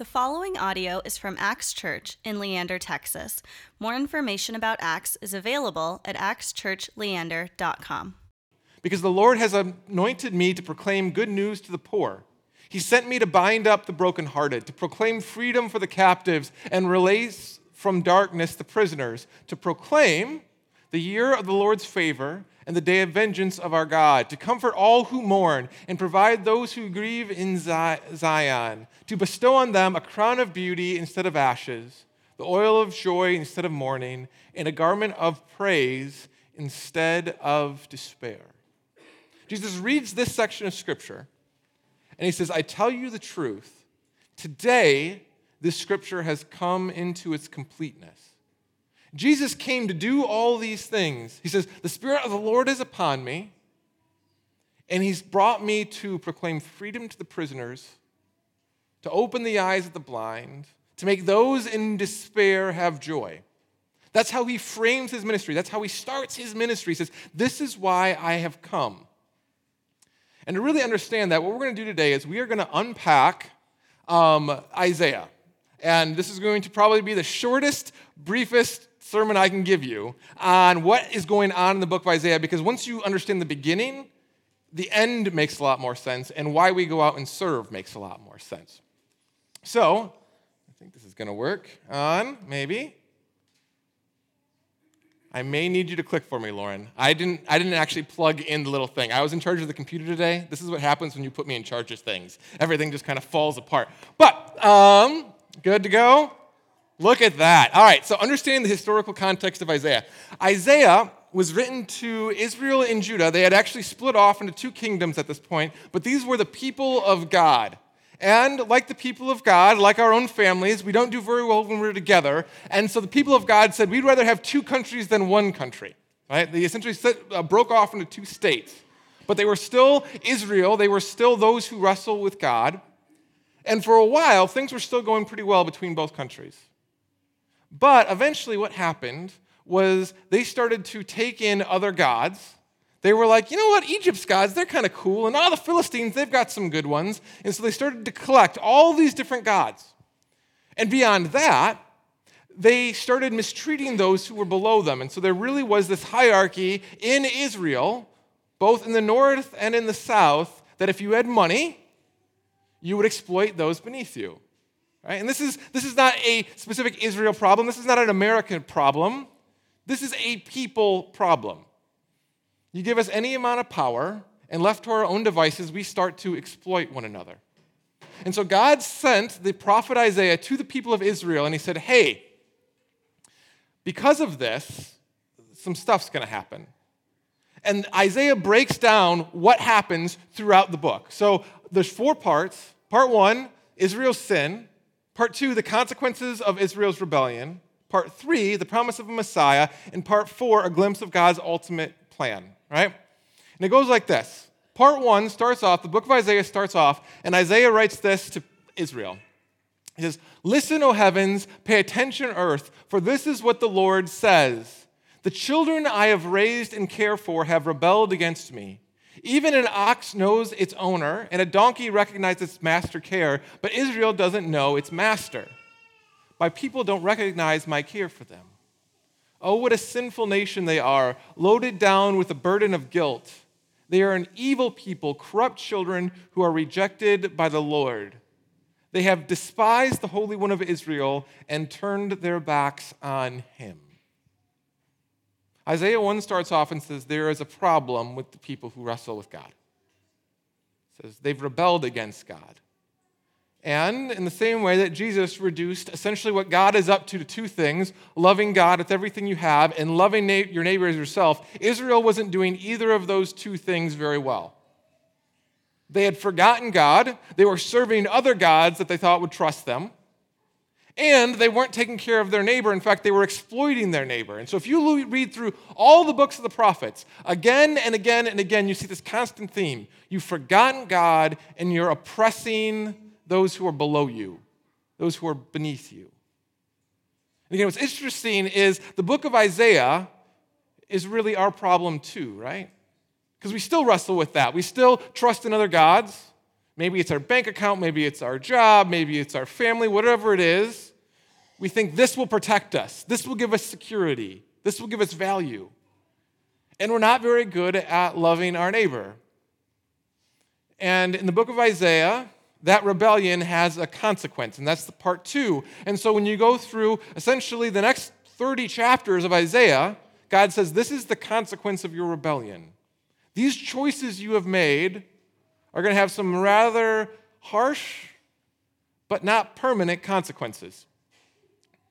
The following audio is from Axe Church in Leander, Texas. More information about Axe is available at axechurchleander.com. Because the Lord has anointed me to proclaim good news to the poor. He sent me to bind up the brokenhearted, to proclaim freedom for the captives, and release from darkness the prisoners, to proclaim the year of the Lord's favor and the day of vengeance of our God, to comfort all who mourn and provide those who grieve in Zion, to bestow on them a crown of beauty instead of ashes, the oil of joy instead of mourning, and a garment of praise instead of despair. Jesus reads this section of Scripture and he says, I tell you the truth. Today, this Scripture has come into its completeness. Jesus came to do all these things. He says, The Spirit of the Lord is upon me, and He's brought me to proclaim freedom to the prisoners, to open the eyes of the blind, to make those in despair have joy. That's how He frames His ministry. That's how He starts His ministry. He says, This is why I have come. And to really understand that, what we're going to do today is we are going to unpack um, Isaiah. And this is going to probably be the shortest, briefest sermon I can give you on what is going on in the book of Isaiah because once you understand the beginning, the end makes a lot more sense, and why we go out and serve makes a lot more sense. So, I think this is going to work on maybe. I may need you to click for me, Lauren. I didn't, I didn't actually plug in the little thing. I was in charge of the computer today. This is what happens when you put me in charge of things. Everything just kind of falls apart. But, um, good to go? Look at that. All right, so understanding the historical context of Isaiah. Isaiah was written to Israel and Judah. They had actually split off into two kingdoms at this point, but these were the people of God. And like the people of God, like our own families, we don't do very well when we're together. And so the people of God said, we'd rather have two countries than one country. Right? They essentially uh, broke off into two states. But they were still Israel, they were still those who wrestle with God. And for a while, things were still going pretty well between both countries. But eventually, what happened was they started to take in other gods. They were like, you know what, Egypt's gods, they're kind of cool. And all the Philistines, they've got some good ones. And so they started to collect all these different gods. And beyond that, they started mistreating those who were below them. And so there really was this hierarchy in Israel, both in the north and in the south, that if you had money, you would exploit those beneath you. Right? And this is, this is not a specific Israel problem. This is not an American problem. This is a people problem. You give us any amount of power, and left to our own devices, we start to exploit one another. And so God sent the prophet Isaiah to the people of Israel, and he said, Hey, because of this, some stuff's going to happen. And Isaiah breaks down what happens throughout the book. So there's four parts. Part one, Israel's sin. Part two, the consequences of Israel's rebellion. Part three, the promise of a Messiah. And part four, a glimpse of God's ultimate plan, right? And it goes like this. Part one starts off, the book of Isaiah starts off, and Isaiah writes this to Israel. He says, Listen, O heavens, pay attention, earth, for this is what the Lord says. The children I have raised and care for have rebelled against me. Even an ox knows its owner, and a donkey recognizes its master care, but Israel doesn't know its master. My people don't recognize my care for them. Oh, what a sinful nation they are, loaded down with a burden of guilt. They are an evil people, corrupt children who are rejected by the Lord. They have despised the Holy One of Israel and turned their backs on him. Isaiah 1 starts off and says, There is a problem with the people who wrestle with God. It says, They've rebelled against God. And in the same way that Jesus reduced essentially what God is up to to two things loving God with everything you have and loving na- your neighbor as yourself, Israel wasn't doing either of those two things very well. They had forgotten God, they were serving other gods that they thought would trust them and they weren't taking care of their neighbor. In fact, they were exploiting their neighbor. And so, if you read through all the books of the prophets, again and again and again, you see this constant theme. You've forgotten God and you're oppressing those who are below you, those who are beneath you. And again, what's interesting is the book of Isaiah is really our problem too, right? Because we still wrestle with that. We still trust in other gods. Maybe it's our bank account, maybe it's our job, maybe it's our family, whatever it is. We think this will protect us, this will give us security, this will give us value. And we're not very good at loving our neighbor. And in the book of Isaiah, that rebellion has a consequence, and that's the part two. And so when you go through essentially the next 30 chapters of Isaiah, God says, This is the consequence of your rebellion. These choices you have made are going to have some rather harsh but not permanent consequences.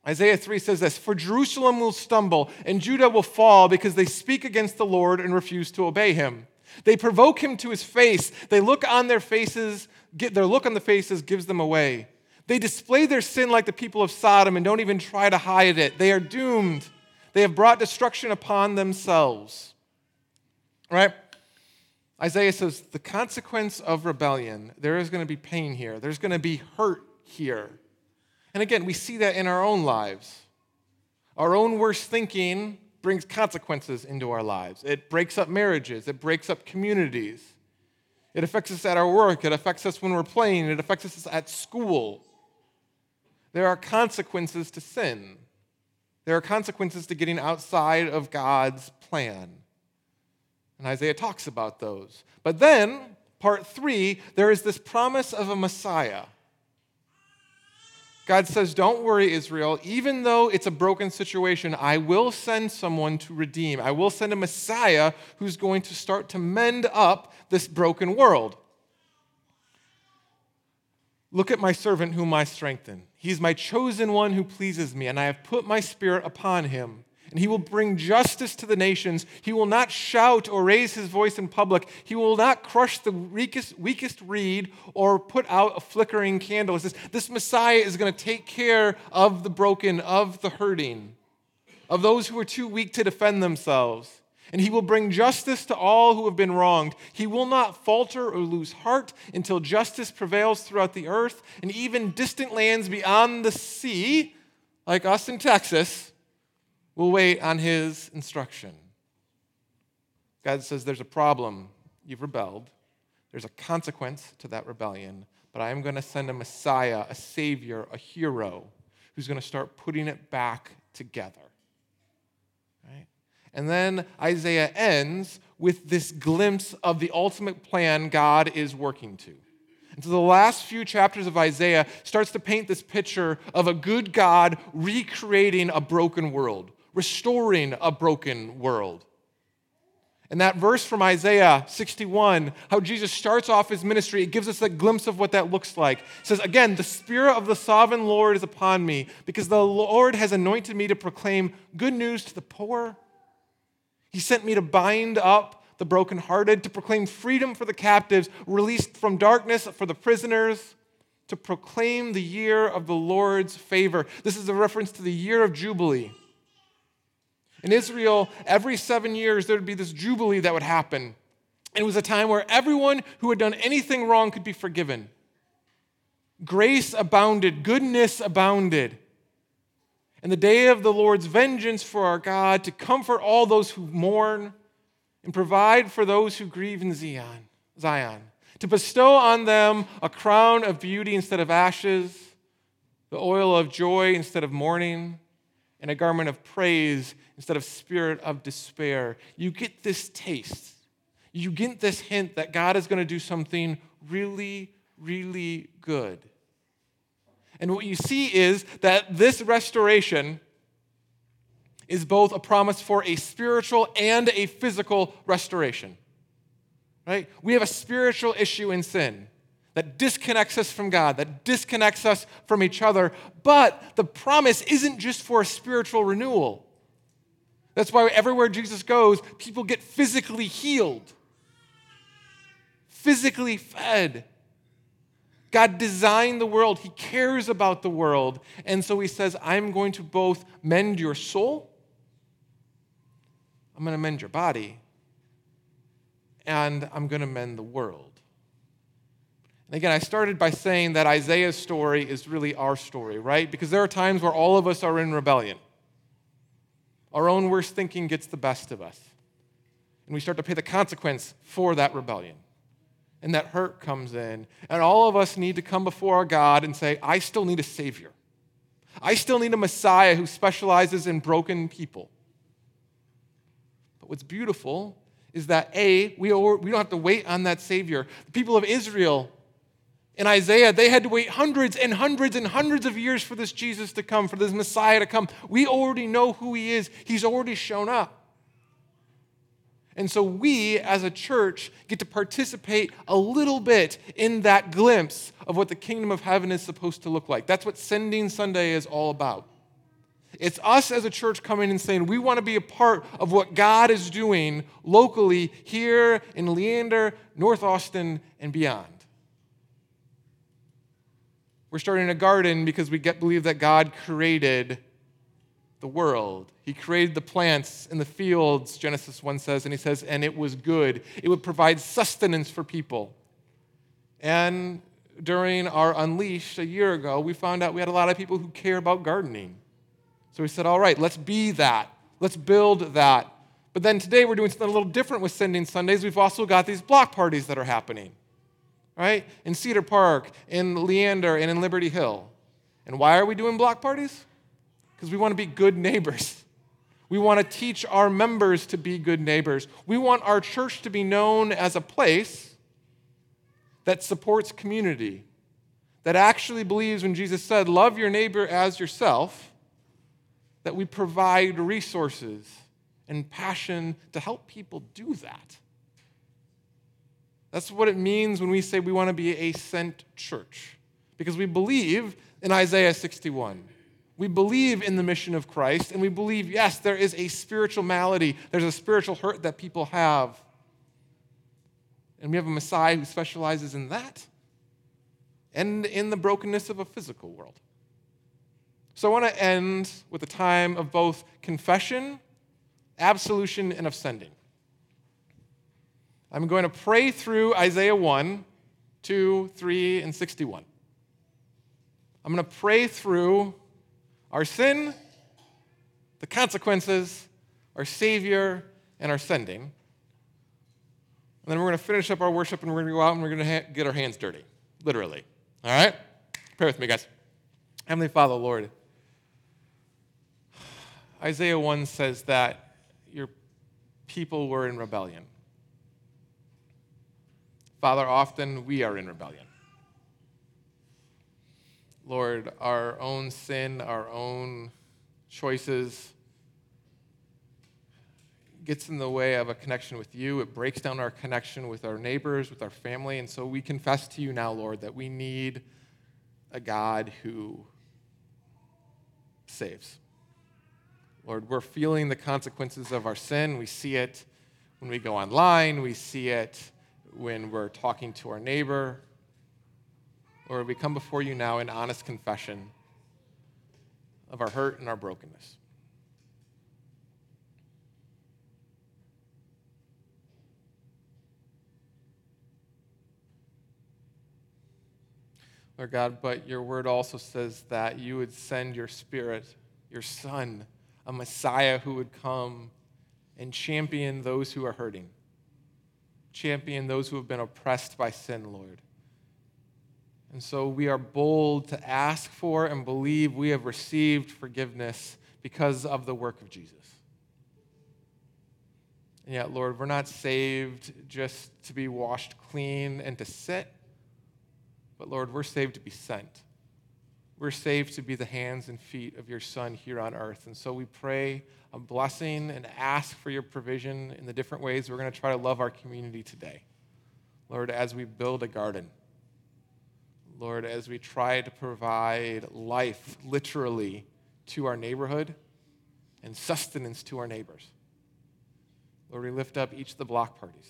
Isaiah 3 says this For Jerusalem will stumble and Judah will fall because they speak against the Lord and refuse to obey him. They provoke him to his face. They look on their faces, get, their look on the faces gives them away. They display their sin like the people of Sodom and don't even try to hide it. They are doomed. They have brought destruction upon themselves. Right? Isaiah says the consequence of rebellion, there is going to be pain here, there's going to be hurt here. And again, we see that in our own lives. Our own worst thinking brings consequences into our lives. It breaks up marriages, it breaks up communities. It affects us at our work, it affects us when we're playing, it affects us at school. There are consequences to sin. There are consequences to getting outside of God's plan. And Isaiah talks about those. But then, part three, there is this promise of a Messiah. God says, Don't worry, Israel. Even though it's a broken situation, I will send someone to redeem. I will send a Messiah who's going to start to mend up this broken world. Look at my servant whom I strengthen. He's my chosen one who pleases me, and I have put my spirit upon him and he will bring justice to the nations. He will not shout or raise his voice in public. He will not crush the weakest, weakest reed or put out a flickering candle. It says, this Messiah is going to take care of the broken, of the hurting, of those who are too weak to defend themselves. And he will bring justice to all who have been wronged. He will not falter or lose heart until justice prevails throughout the earth, and even distant lands beyond the sea, like us in Texas, We'll wait on his instruction. God says there's a problem. You've rebelled. There's a consequence to that rebellion, but I am going to send a Messiah, a Savior, a hero who's going to start putting it back together. Right? And then Isaiah ends with this glimpse of the ultimate plan God is working to. And so the last few chapters of Isaiah starts to paint this picture of a good God recreating a broken world, restoring a broken world. And that verse from Isaiah 61, how Jesus starts off his ministry, it gives us a glimpse of what that looks like. It says, Again, the Spirit of the sovereign Lord is upon me, because the Lord has anointed me to proclaim good news to the poor. He sent me to bind up the brokenhearted, to proclaim freedom for the captives, released from darkness for the prisoners, to proclaim the year of the Lord's favor. This is a reference to the year of Jubilee. In Israel, every seven years, there would be this jubilee that would happen. It was a time where everyone who had done anything wrong could be forgiven. Grace abounded, goodness abounded. And the day of the Lord's vengeance for our God to comfort all those who mourn and provide for those who grieve in Zion, Zion, to bestow on them a crown of beauty instead of ashes, the oil of joy instead of mourning, and a garment of praise instead of spirit of despair. You get this taste. You get this hint that God is going to do something really, really good. And what you see is that this restoration is both a promise for a spiritual and a physical restoration. Right? We have a spiritual issue in sin that disconnects us from God, that disconnects us from each other. But the promise isn't just for spiritual renewal. That's why everywhere Jesus goes, people get physically healed, physically fed. God designed the world, He cares about the world. And so He says, I'm going to both mend your soul, I'm going to mend your body, and I'm going to mend the world. And again, I started by saying that Isaiah's story is really our story, right? Because there are times where all of us are in rebellion. Our own worst thinking gets the best of us. And we start to pay the consequence for that rebellion. and that hurt comes in. And all of us need to come before our God and say, I still need a Savior. I still need a Messiah who specializes in broken people. But what's beautiful is that A, we, we don't have to wait on that Savior. The people of Israel in Isaiah, they had to wait hundreds and hundreds and hundreds of years for this Jesus to come, for this Messiah to come. We already know who he is, he's already shown up. And so we, as a church, get to participate a little bit in that glimpse of what the kingdom of heaven is supposed to look like. That's what Sending Sunday is all about. It's us as a church coming and saying, we want to be a part of what God is doing locally here in Leander, North Austin, and beyond. We're starting a garden because we get, believe that God created the world. He created the plants in the fields, Genesis 1 says, and he says, and it was good. It would provide sustenance for people. And during our Unleashed a year ago, we found out we had a lot of people who care about gardening. So we said, all right, let's be that. Let's build that. But then today we're doing something a little different with Sending Sundays. We've also got these block parties that are happening right? In Cedar Park, in Leander, and in Liberty Hill. And why are we doing block parties? Because we want to be good neighbors. We want to teach our members to be good neighbors. We want our church to be known as a place that supports community, that actually believes when Jesus said, Love your neighbor as yourself, that we provide resources and passion to help people do that. That's what it means when we say we want to be a sent church. Because we believe in Isaiah 61. We believe in the mission of Christ, and we believe, yes, there is a spiritual malady, there's a spiritual hurt that people have. And we have a Messiah who specializes in that and in the brokenness of a physical world. So I want to end with a time of both confession, absolution, and of sending. I'm going to pray through Isaiah 1, 2, 3, and 61. I'm going to pray through our sin, the consequences, our Savior, and our sending. And then we're going to finish up our worship and we're going to go out and we're going to ha- get our hands dirty, literally. All right? Pray with me, guys. Heavenly Father, Lord, Isaiah 1 says that your people were in rebellion. Father, often we are in rebellion. Lord, our own sin, our own choices gets in the way of a connection with you. It breaks down our connection with our neighbors, with our family. And so we confess to you now, Lord, that we need a God who saves. Lord, we're feeling the consequences of our sin. We see it when we go online, we see it when we're talking to our neighbor, or we come before you now in honest confession of our hurt and our brokenness. Lord God, but your word also says that you would send your spirit, your son, a Messiah who would come and champion those who are hurting champion those who have been oppressed by sin, Lord. And so we are bold to ask for and believe we have received forgiveness because of the work of Jesus. And yet, Lord, we're not saved just to be washed clean and to sit, but Lord, we're saved to be sent. We're saved to be the hands and feet of your Son here on earth. And so we pray a blessing and ask for your provision in the different ways we're going to try to love our community today. Lord, as we build a garden, Lord, as we try to provide life literally to our neighborhood and sustenance to our neighbors. Lord, we lift up each of the block parties.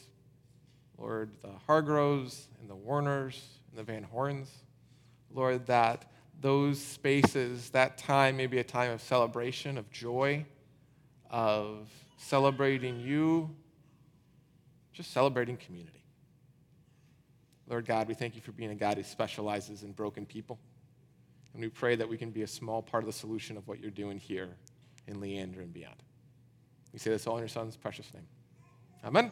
Lord, the Hargroves and the Warners and the Van Horns. Lord, that those spaces, that time may be a time of celebration, of joy, of celebrating you, just celebrating community. Lord God, we thank you for being a God who specializes in broken people. And we pray that we can be a small part of the solution of what you're doing here in Leander and beyond. We say this all in your son's precious name. Amen.